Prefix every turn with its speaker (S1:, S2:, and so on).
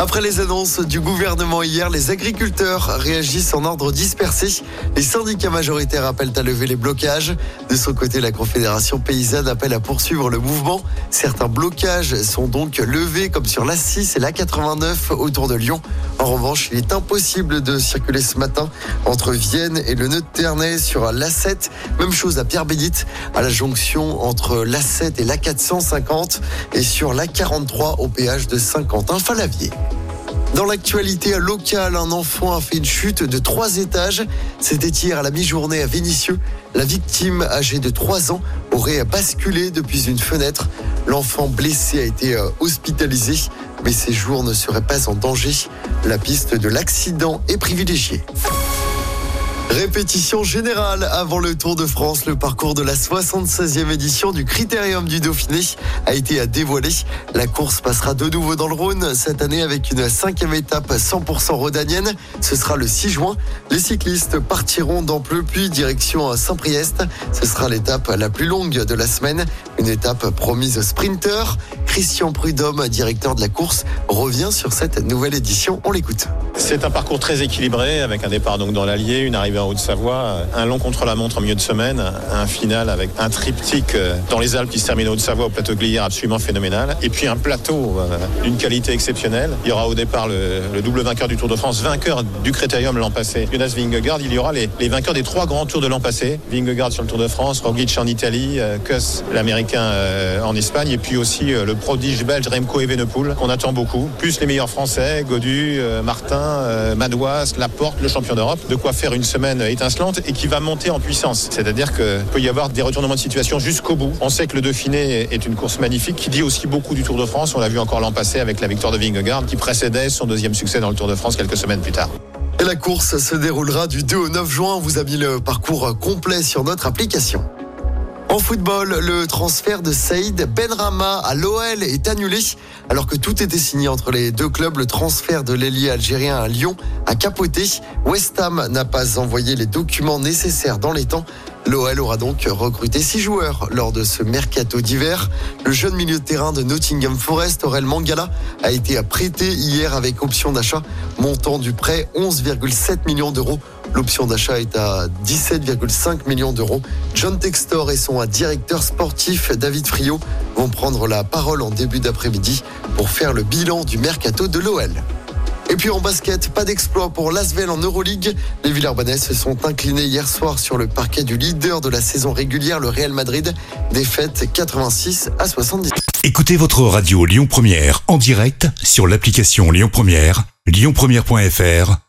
S1: Après les annonces du gouvernement hier, les agriculteurs réagissent en ordre dispersé. Les syndicats majoritaires appellent à lever les blocages. De son côté, la Confédération paysanne appelle à poursuivre le mouvement. Certains blocages sont donc levés, comme sur l'A6 et l'A89 autour de Lyon. En revanche, il est impossible de circuler ce matin entre Vienne et le nœud de Ternay sur l'A7. Même chose à Pierre-Bédite, à la jonction entre l'A7 et l'A450 et sur l'A43 au péage de Saint-Quentin-Falavier. Dans l'actualité locale, un enfant a fait une chute de trois étages. C'était hier à la mi-journée à Vénissieux. La victime, âgée de 3 ans, aurait basculé depuis une fenêtre. L'enfant blessé a été euh, hospitalisé, mais ses jours ne seraient pas en danger. La piste de l'accident est privilégiée. Répétition générale avant le Tour de France. Le parcours de la 76e édition du Critérium du Dauphiné a été dévoilé. La course passera de nouveau dans le Rhône cette année avec une cinquième étape 100% rhodanienne. Ce sera le 6 juin. Les cyclistes partiront dans Pleu puis direction Saint-Priest. Ce sera l'étape la plus longue de la semaine. Une étape promise sprinter. Christian Prudhomme, directeur de la course, revient sur cette nouvelle édition. On l'écoute.
S2: C'est un parcours très équilibré avec un départ donc dans l'Allier, une arrivée en Haute-Savoie, un long contre-la-montre en milieu de semaine, un final avec un triptyque euh, dans les Alpes qui se termine en Haute-Savoie au plateau Glière absolument phénoménal. Et puis un plateau euh, d'une qualité exceptionnelle. Il y aura au départ le, double vainqueur du Tour de France, vainqueur du Critérium l'an passé, Jonas Vingegaard. Il y aura les, vainqueurs des trois grands tours de l'an passé. Vingegaard sur le Tour de France, Roglic en Italie, euh, Kuss, l'Américain en Espagne, et puis aussi le prodige belge Remco Evenepoel qu'on attend beaucoup. Plus les meilleurs Français, Godu, Martin, Madouas, Laporte, le champion d'Europe. De quoi faire une semaine étincelante et qui va monter en puissance. C'est-à-dire qu'il peut y avoir des retournements de situation jusqu'au bout. On sait que le Dauphiné est une course magnifique qui dit aussi beaucoup du Tour de France. On l'a vu encore l'an passé avec la victoire de Vingegaard qui précédait son deuxième succès dans le Tour de France quelques semaines plus tard.
S1: La course se déroulera du 2 au 9 juin. Vous avez le parcours complet sur notre application. En football, le transfert de Saïd Benrama à l'OL est annulé. Alors que tout était signé entre les deux clubs, le transfert de l'ailier algérien à Lyon a capoté. West Ham n'a pas envoyé les documents nécessaires dans les temps. L'OL aura donc recruté six joueurs lors de ce mercato d'hiver. Le jeune milieu de terrain de Nottingham Forest, Aurel Mangala, a été prêté hier avec option d'achat, montant du prêt 11,7 millions d'euros. L'option d'achat est à 17,5 millions d'euros. John Textor et son directeur sportif David Friot vont prendre la parole en début d'après-midi pour faire le bilan du mercato de l'OL. Et puis en basket, pas d'exploit pour l'Asvel en Euroleague. Les Villeurbanais se sont inclinés hier soir sur le parquet du leader de la saison régulière, le Real Madrid. Défaite 86 à 70.
S3: Écoutez votre radio Lyon Première en direct sur l'application Lyon Première, lyonpremière.fr